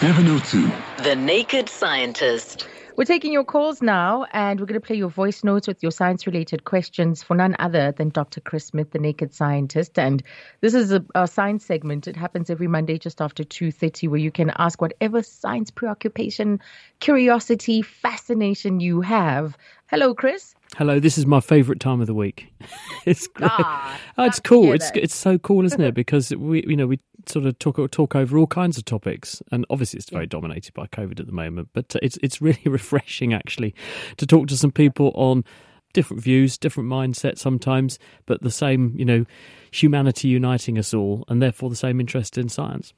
702. The Naked Scientist. We're taking your calls now, and we're going to play your voice notes with your science related questions for none other than Dr. Chris Smith, the Naked Scientist. And this is a, a science segment. It happens every Monday just after 2.30 where you can ask whatever science preoccupation, curiosity, fascination you have. Hello, Chris. Hello, this is my favourite time of the week. it's great. Ah, Oh, it's cool. It's it's so cool, isn't it? Because we you know we sort of talk talk over all kinds of topics, and obviously it's very dominated by COVID at the moment. But uh, it's it's really refreshing actually to talk to some people on different views, different mindsets sometimes, but the same you know humanity uniting us all, and therefore the same interest in science.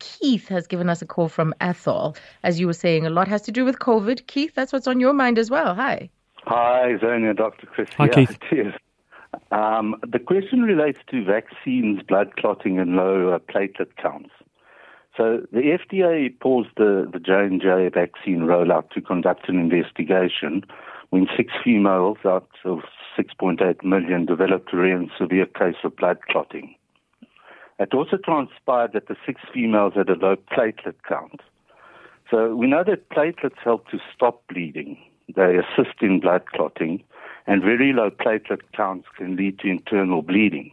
Keith has given us a call from Ethel. As you were saying, a lot has to do with COVID. Keith, that's what's on your mind as well. Hi. Hi, Zonia, Dr. Chris. Hi, here. Keith. Um, the question relates to vaccines, blood clotting, and low uh, platelet counts. So the FDA paused the, the J&J vaccine rollout to conduct an investigation when six females out of 6.8 million developed a rare and severe case of blood clotting. It also transpired that the six females had a low platelet count. So we know that platelets help to stop bleeding. They assist in blood clotting, and very low platelet counts can lead to internal bleeding.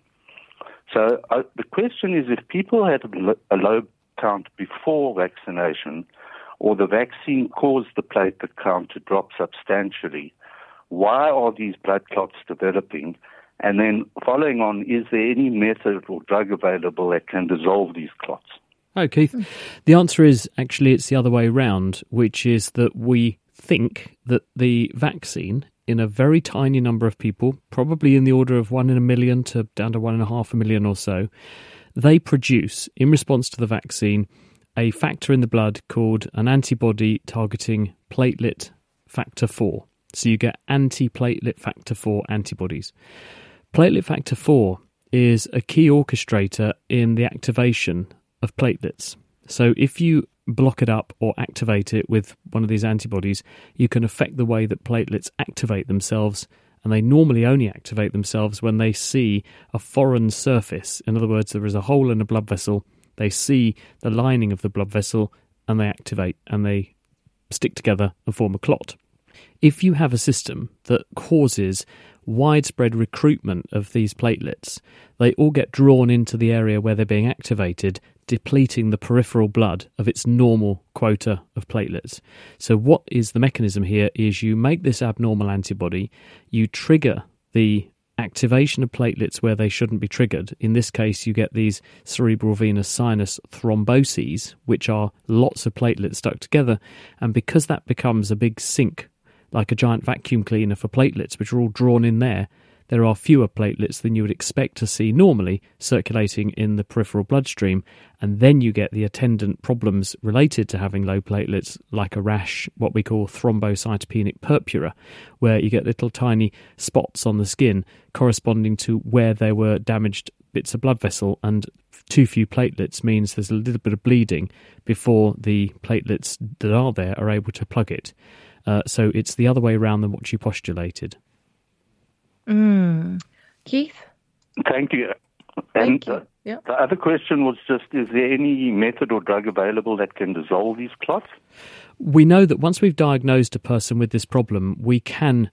So uh, the question is if people had a low count before vaccination, or the vaccine caused the platelet count to drop substantially, why are these blood clots developing? And then following on, is there any method or drug available that can dissolve these clots? Oh, Keith, the answer is actually it's the other way around, which is that we think that the vaccine, in a very tiny number of people, probably in the order of one in a million to down to one and a half a million or so, they produce, in response to the vaccine, a factor in the blood called an antibody targeting platelet factor 4. So you get anti platelet factor 4 antibodies. Platelet factor 4 is a key orchestrator in the activation of platelets. So if you block it up or activate it with one of these antibodies, you can affect the way that platelets activate themselves. And they normally only activate themselves when they see a foreign surface. In other words, there is a hole in a blood vessel, they see the lining of the blood vessel, and they activate and they stick together and form a clot. If you have a system that causes widespread recruitment of these platelets, they all get drawn into the area where they're being activated, depleting the peripheral blood of its normal quota of platelets. So, what is the mechanism here is you make this abnormal antibody, you trigger the activation of platelets where they shouldn't be triggered. In this case, you get these cerebral venous sinus thromboses, which are lots of platelets stuck together. And because that becomes a big sink, like a giant vacuum cleaner for platelets, which are all drawn in there, there are fewer platelets than you would expect to see normally circulating in the peripheral bloodstream, and then you get the attendant problems related to having low platelets, like a rash, what we call thrombocytopenic purpura, where you get little tiny spots on the skin corresponding to where there were damaged bits of blood vessel, and too few platelets means there's a little bit of bleeding before the platelets that are there are able to plug it. Uh, so it's the other way around than what you postulated. Keith? Thank you. Thank and you. uh, Yeah. the other question was just is there any method or drug available that can dissolve these clots? We know that once we've diagnosed a person with this problem, we can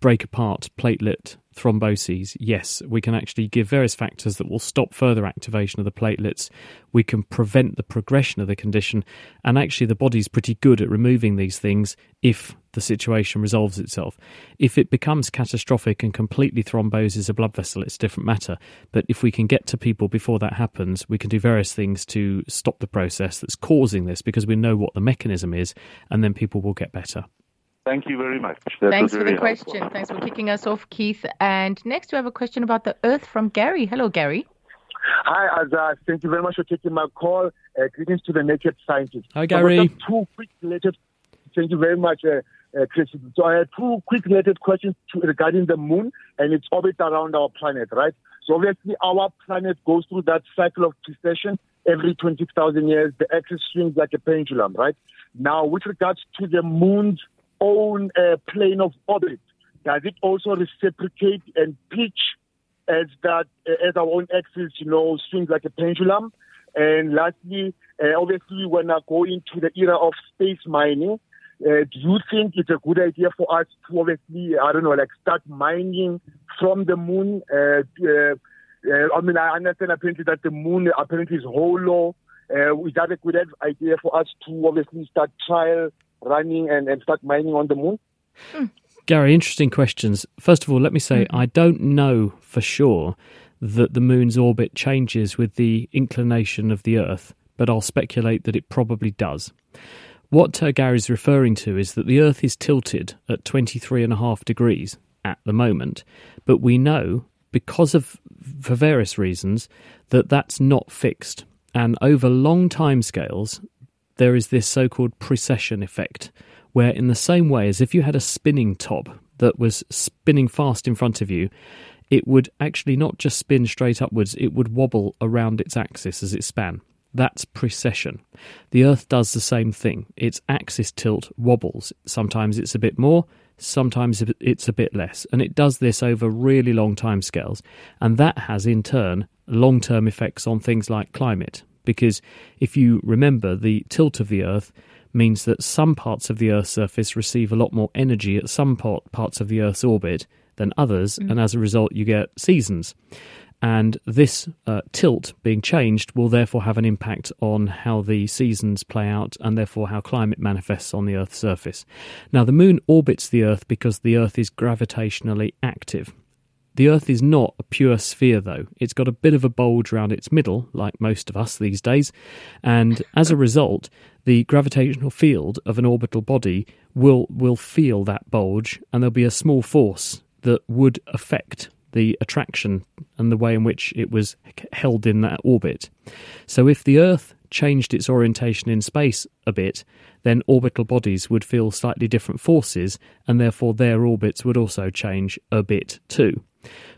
break apart platelet thromboses. Yes, we can actually give various factors that will stop further activation of the platelets. We can prevent the progression of the condition, and actually, the body's pretty good at removing these things if the situation resolves itself. If it becomes catastrophic and completely thromboses a blood vessel, it's a different matter. But if we can get to people before that happens, we can do various things to stop the process that's causing this because we know what the mechanism is, and then people will get better. Thank you very much. That Thanks was for the very helpful. question. Thanks for kicking us off, Keith. And next we have a question about the Earth from Gary. Hello, Gary. Hi, Azar. Thank you very much for taking my call. Uh, greetings to the naked scientist. Hi, Gary. two quick related. Thank you very much, uh, uh. So I have two quick related questions to, regarding the moon and its orbit around our planet, right? So obviously, our planet goes through that cycle of precession every 20,000 years. The axis swings like a pendulum, right? Now, with regards to the moon's own uh, plane of orbit, does it also reciprocate and pitch as that uh, as our own axis, you know, swings like a pendulum? And lastly, uh, obviously, when I go into the era of space mining, uh, do you think it's a good idea for us to obviously, I don't know, like start mining from the moon? Uh, uh, uh I mean, I understand apparently that the moon apparently is hollow. Uh, is that a good idea for us to obviously start trial running and, and start mining on the moon? Hmm. Gary, interesting questions. First of all, let me say mm-hmm. I don't know for sure that the moon's orbit changes with the inclination of the Earth, but I'll speculate that it probably does. What uh, Gary's referring to is that the Earth is tilted at 23.5 degrees at the moment, but we know, because of, for various reasons, that that's not fixed. And over long time scales, there is this so called precession effect where, in the same way as if you had a spinning top that was spinning fast in front of you, it would actually not just spin straight upwards, it would wobble around its axis as it span. That's precession. The Earth does the same thing. Its axis tilt wobbles. Sometimes it's a bit more, sometimes it's a bit less. And it does this over really long time scales. And that has, in turn, long term effects on things like climate. Because if you remember, the tilt of the Earth means that some parts of the Earth's surface receive a lot more energy at some part, parts of the Earth's orbit than others, mm. and as a result, you get seasons. And this uh, tilt being changed will therefore have an impact on how the seasons play out and therefore how climate manifests on the Earth's surface. Now, the moon orbits the Earth because the Earth is gravitationally active. The Earth is not a pure sphere, though. It's got a bit of a bulge around its middle, like most of us these days, and as a result, the gravitational field of an orbital body will will feel that bulge, and there'll be a small force that would affect the attraction and the way in which it was held in that orbit. So, if the Earth changed its orientation in space a bit, then orbital bodies would feel slightly different forces, and therefore their orbits would also change a bit too.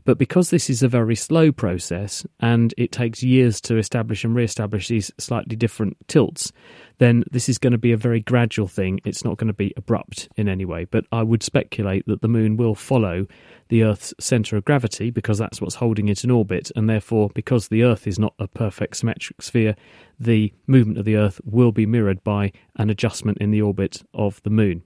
But because this is a very slow process and it takes years to establish and re establish these slightly different tilts, then this is going to be a very gradual thing. It's not going to be abrupt in any way. But I would speculate that the moon will follow the Earth's centre of gravity because that's what's holding it in orbit. And therefore, because the Earth is not a perfect symmetric sphere, the movement of the Earth will be mirrored by an adjustment in the orbit of the moon.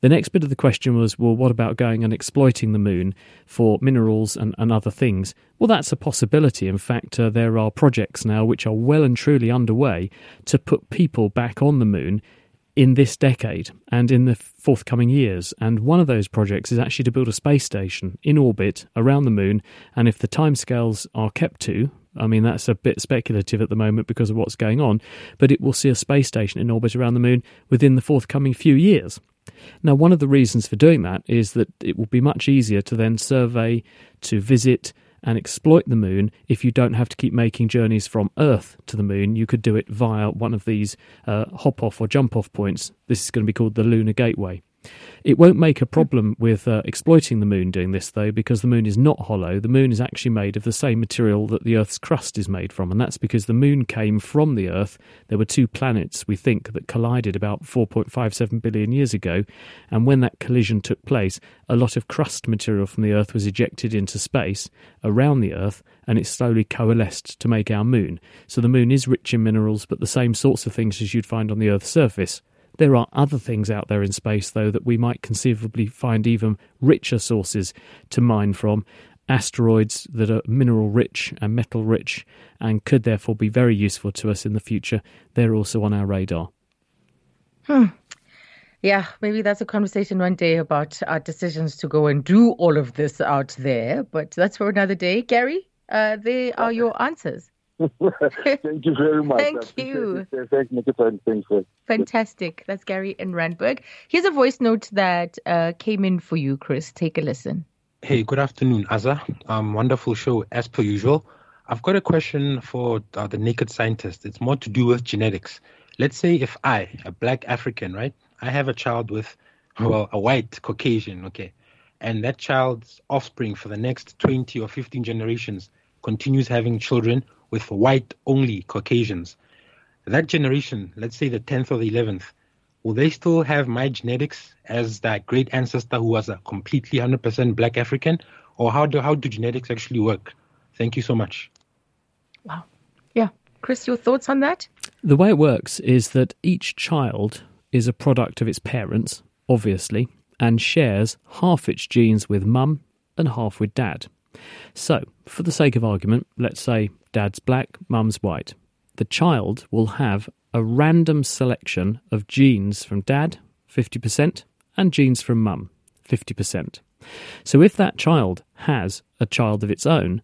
The next bit of the question was well, what about going and exploiting the moon for minerals and, and other things? Well, that's a possibility. In fact, uh, there are projects now which are well and truly underway to put people back on the moon in this decade and in the forthcoming years. And one of those projects is actually to build a space station in orbit around the moon. And if the timescales are kept to, I mean, that's a bit speculative at the moment because of what's going on, but it will see a space station in orbit around the moon within the forthcoming few years. Now, one of the reasons for doing that is that it will be much easier to then survey, to visit, and exploit the moon if you don't have to keep making journeys from Earth to the moon. You could do it via one of these uh, hop off or jump off points. This is going to be called the Lunar Gateway. It won't make a problem with uh, exploiting the moon doing this, though, because the moon is not hollow. The moon is actually made of the same material that the Earth's crust is made from, and that's because the moon came from the Earth. There were two planets, we think, that collided about 4.57 billion years ago, and when that collision took place, a lot of crust material from the Earth was ejected into space around the Earth, and it slowly coalesced to make our moon. So the moon is rich in minerals, but the same sorts of things as you'd find on the Earth's surface. There are other things out there in space, though, that we might conceivably find even richer sources to mine from. Asteroids that are mineral rich and metal rich and could therefore be very useful to us in the future. They're also on our radar. Hmm. Yeah, maybe that's a conversation one day about our decisions to go and do all of this out there. But that's for another day. Gary, uh, they are your answers. Thank you very much. Thank you. Thank you. Thanks. Fantastic. That's Gary in Randburg. Here's a voice note that uh, came in for you, Chris. Take a listen. Hey, good afternoon, Azza. Um, wonderful show as per usual. I've got a question for uh, the naked scientist. It's more to do with genetics. Let's say if I, a black African, right, I have a child with, well, a white Caucasian, okay, and that child's offspring for the next 20 or 15 generations continues having children with white only Caucasians. That generation, let's say the 10th or the 11th, will they still have my genetics as that great ancestor who was a completely 100% black African? Or how do, how do genetics actually work? Thank you so much. Wow. Yeah. Chris, your thoughts on that? The way it works is that each child is a product of its parents, obviously, and shares half its genes with mum and half with dad. So, for the sake of argument, let's say dad's black, mum's white. The child will have a random selection of genes from dad, 50%, and genes from mum, 50%. So if that child has a child of its own,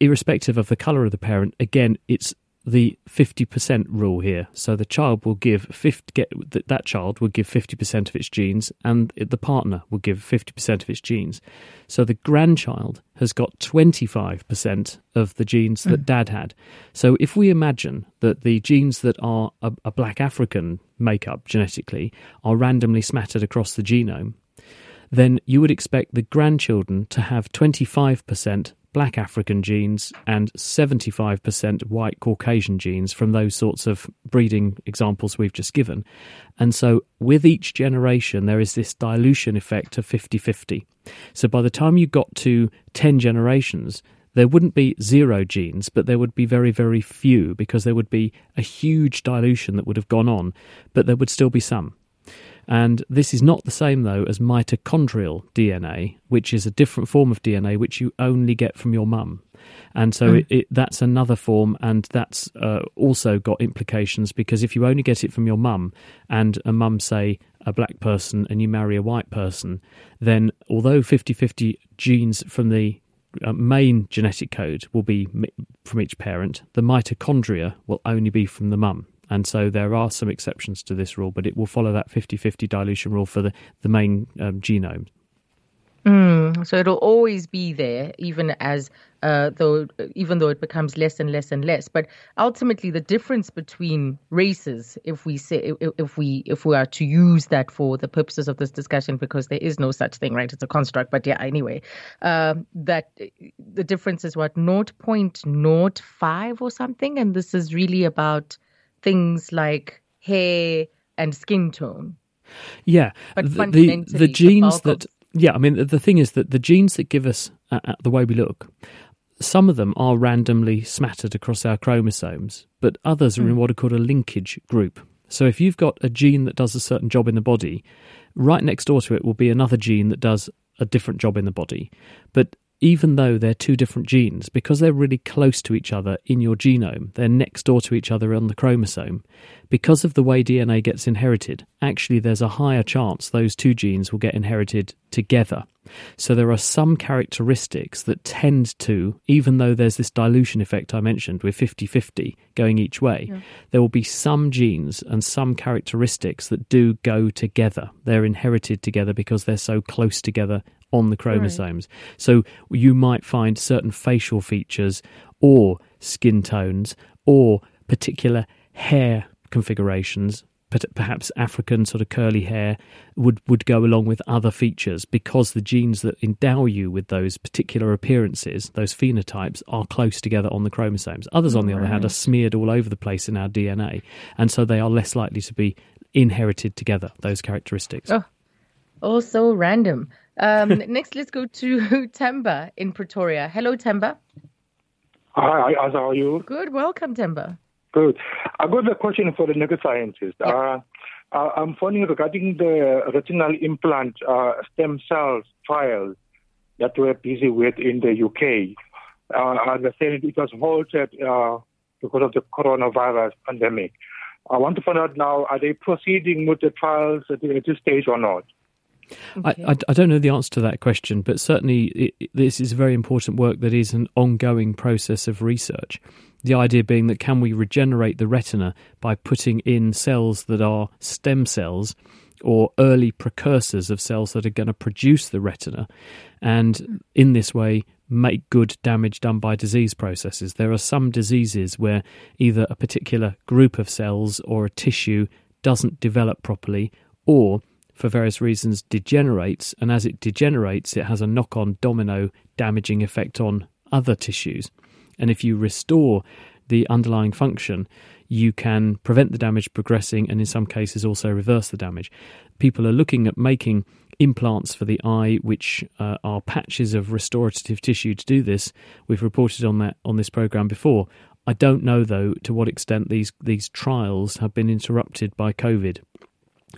irrespective of the colour of the parent, again, it's the 50% rule here. So the child will give 50, get, that child will give 50% of its genes and the partner will give 50% of its genes. So the grandchild has got 25% of the genes that mm. dad had. So if we imagine that the genes that are a, a black African makeup genetically are randomly smattered across the genome, then you would expect the grandchildren to have 25% black African genes and 75% white Caucasian genes from those sorts of breeding examples we've just given. And so, with each generation, there is this dilution effect of 50 50. So, by the time you got to 10 generations, there wouldn't be zero genes, but there would be very, very few because there would be a huge dilution that would have gone on, but there would still be some. And this is not the same, though, as mitochondrial DNA, which is a different form of DNA which you only get from your mum. And so mm. it, it, that's another form, and that's uh, also got implications because if you only get it from your mum, and a mum, say, a black person, and you marry a white person, then although 50 50 genes from the uh, main genetic code will be from each parent, the mitochondria will only be from the mum. And so there are some exceptions to this rule, but it will follow that 50 50 dilution rule for the, the main um, genome. Mm, so it'll always be there, even as uh, though even though it becomes less and less and less. But ultimately, the difference between races, if we say if, we if we are to use that for the purposes of this discussion, because there is no such thing, right? It's a construct. But yeah, anyway, uh, that the difference is what 0.05 or something, and this is really about things like hair and skin tone. Yeah, but the the, the genes the that yeah, I mean the thing is that the genes that give us uh, uh, the way we look, some of them are randomly smattered across our chromosomes, but others are mm. in hmm. what are called a linkage group. So if you've got a gene that does a certain job in the body, right next door to it will be another gene that does a different job in the body. But even though they're two different genes, because they're really close to each other in your genome, they're next door to each other on the chromosome, because of the way DNA gets inherited, actually there's a higher chance those two genes will get inherited together. So there are some characteristics that tend to, even though there's this dilution effect I mentioned with 50 50 going each way, yeah. there will be some genes and some characteristics that do go together. They're inherited together because they're so close together on the chromosomes. Right. So you might find certain facial features or skin tones or particular hair configurations perhaps African sort of curly hair would, would go along with other features because the genes that endow you with those particular appearances, those phenotypes, are close together on the chromosomes. Others, on the right. other hand, are smeared all over the place in our DNA, and so they are less likely to be inherited together, those characteristics. Oh, all so random. Um, next, let's go to Temba in Pretoria. Hello, Temba. Hi, how are you? Good. Welcome, Temba. Good. I got a question for the neuroscientist. Yeah. Uh, uh, I'm phoning regarding the retinal implant uh, stem cells trials that we're busy with in the UK. Uh, I understand it was halted uh, because of the coronavirus pandemic. I want to find out now, are they proceeding with the trials at this stage or not? Okay. I, I, don't know the answer to that question, but certainly it, this is very important work that is an ongoing process of research. The idea being that can we regenerate the retina by putting in cells that are stem cells or early precursors of cells that are going to produce the retina, and in this way make good damage done by disease processes. There are some diseases where either a particular group of cells or a tissue doesn't develop properly, or for various reasons degenerates, and as it degenerates, it has a knock on domino damaging effect on other tissues. And if you restore the underlying function, you can prevent the damage progressing and in some cases also reverse the damage. People are looking at making implants for the eye, which uh, are patches of restorative tissue to do this. We've reported on that on this program before. I don't know though to what extent these these trials have been interrupted by COVID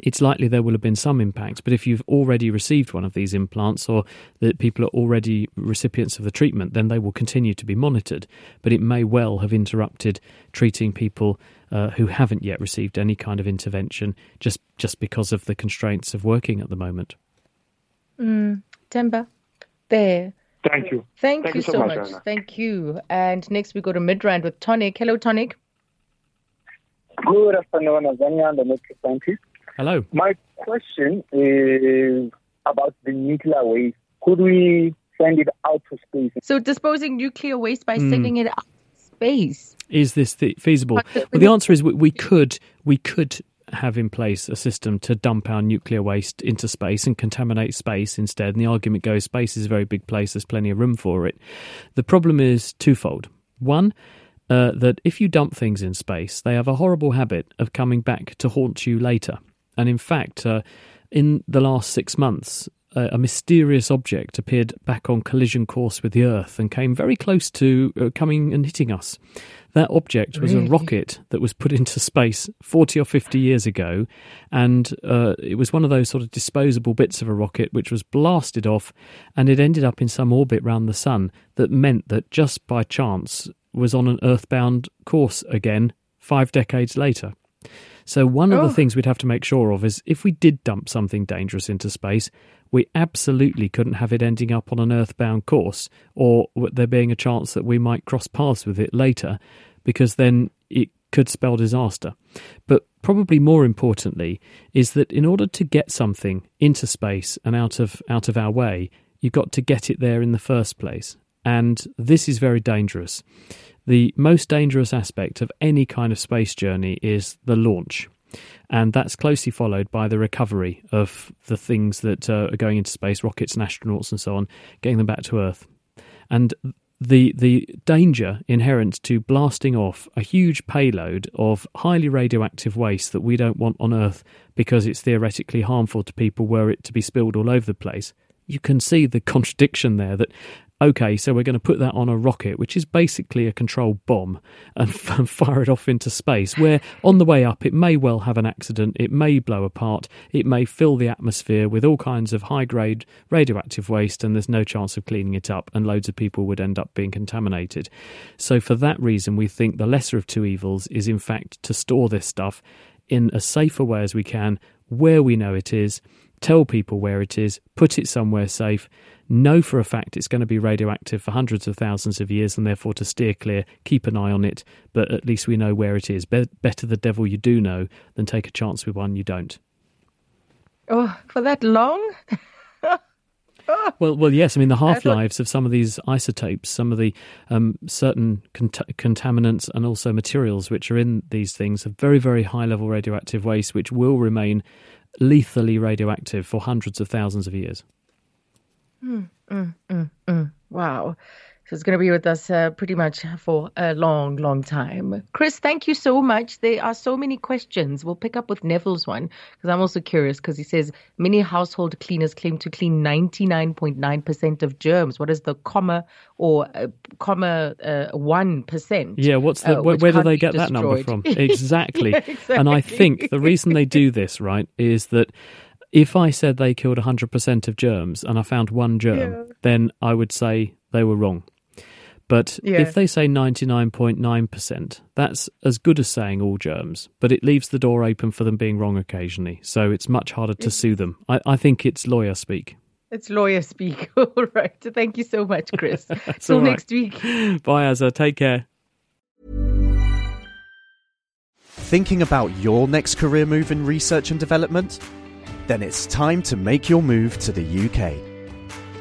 it's likely there will have been some impact. But if you've already received one of these implants or that people are already recipients of the treatment, then they will continue to be monitored. But it may well have interrupted treating people uh, who haven't yet received any kind of intervention just, just because of the constraints of working at the moment. Mm, Temba, there. Thank you. Thank, Thank you, you so so much, much. Thank you. And next we go to Midrand with Tonic. Hello, Tonic. Good afternoon, Azania and the medical scientist. Hello. My question is about the nuclear waste. Could we send it out to space? So disposing nuclear waste by Hmm. sending it out to space. Is this th- feasible? The- Well, the answer is we, we could we could have in place a system to dump our nuclear waste into space and contaminate space instead. And the argument goes space is a very big place, there's plenty of room for it. The problem is twofold. One, uh, that if you dump things in space, they have a horrible habit of coming back to haunt you later. And in fact, uh, in the last six months, uh, a mysterious object appeared back on collision course with the Earth and came very close to uh, coming and hitting us. That object was Really? a rocket that was put into space 40 or 50 years ago, and uh, it was one of those sort of disposable bits of a rocket which was blasted off, and it ended up in some orbit round the Sun that meant that just by chance was on an Earthbound course again five decades later. So, one of Oh. the things we'd have to make sure of is if we did dump something dangerous into space, we absolutely couldn't have it ending up on an earthbound course or there being a chance that we might cross paths with it later, because then it could spell disaster. But probably more importantly is that in order to get something into space and out of out of our way, you've got to get it there in the first place. And this is very dangerous. The most dangerous aspect of any kind of space journey is the launch. And that's closely followed by the recovery of the things that uh, are going into space, rockets and astronauts and so on, getting them back to Earth. And the the danger inherent to blasting off a huge payload of highly radioactive waste that we don't want on Earth because it's theoretically harmful to people were it to be spilled all over the place. You can see the contradiction there that okay, so we're going to put that on a rocket, which is basically a controlled bomb, and f- fire it off into space, where on the way up it may well have an accident, it may blow apart, it may fill the atmosphere with all kinds of high grade radioactive waste, and there's no chance of cleaning it up, and loads of people would end up being contaminated. So, for that reason, we think the lesser of two evils is, in fact, to store this stuff in as safe a way as we can, where we know it is, tell people where it is, put it somewhere safe, know for a fact it's going to be radioactive for hundreds of thousands of years and therefore to steer clear, keep an eye on it, but at least we know where it is. Be- better the devil you do know than take a chance with one you don't. Oh, for that long? Well, well, yes. I mean, the half lives of some of these isotopes, some of the um, certain cont- contaminants, and also materials which are in these things, are very, very high level radioactive waste, which will remain lethally radioactive for hundreds of thousands of years. Hmm, hmm, hmm, wow. So it's going to be with us uh, pretty much for a long, long time. Chris, thank you so much. There are so many questions. We'll pick up with Neville's one because I'm also curious because he says many household cleaners claim to clean 99.9% of germs. What is the comma or uh, comma uh, 1%? Yeah, what's the uh, where, do they get that number from? Exactly. Yeah, And I think the reason they do this, right, is that if I said they killed 100% of germs and I found one germ, Yeah. then I would say they were wrong. But Yeah. if they say 99.9%, that's as good as saying all germs, but it leaves the door open for them being wrong occasionally. So it's much harder to sue them. I, I think it's lawyer speak. It's lawyer speak. All right. Thank you so much, Chris. Till all right. next week. Bye, Azza. Take care. Thinking about your next career move in research and development? Then it's time to make your move to the UK.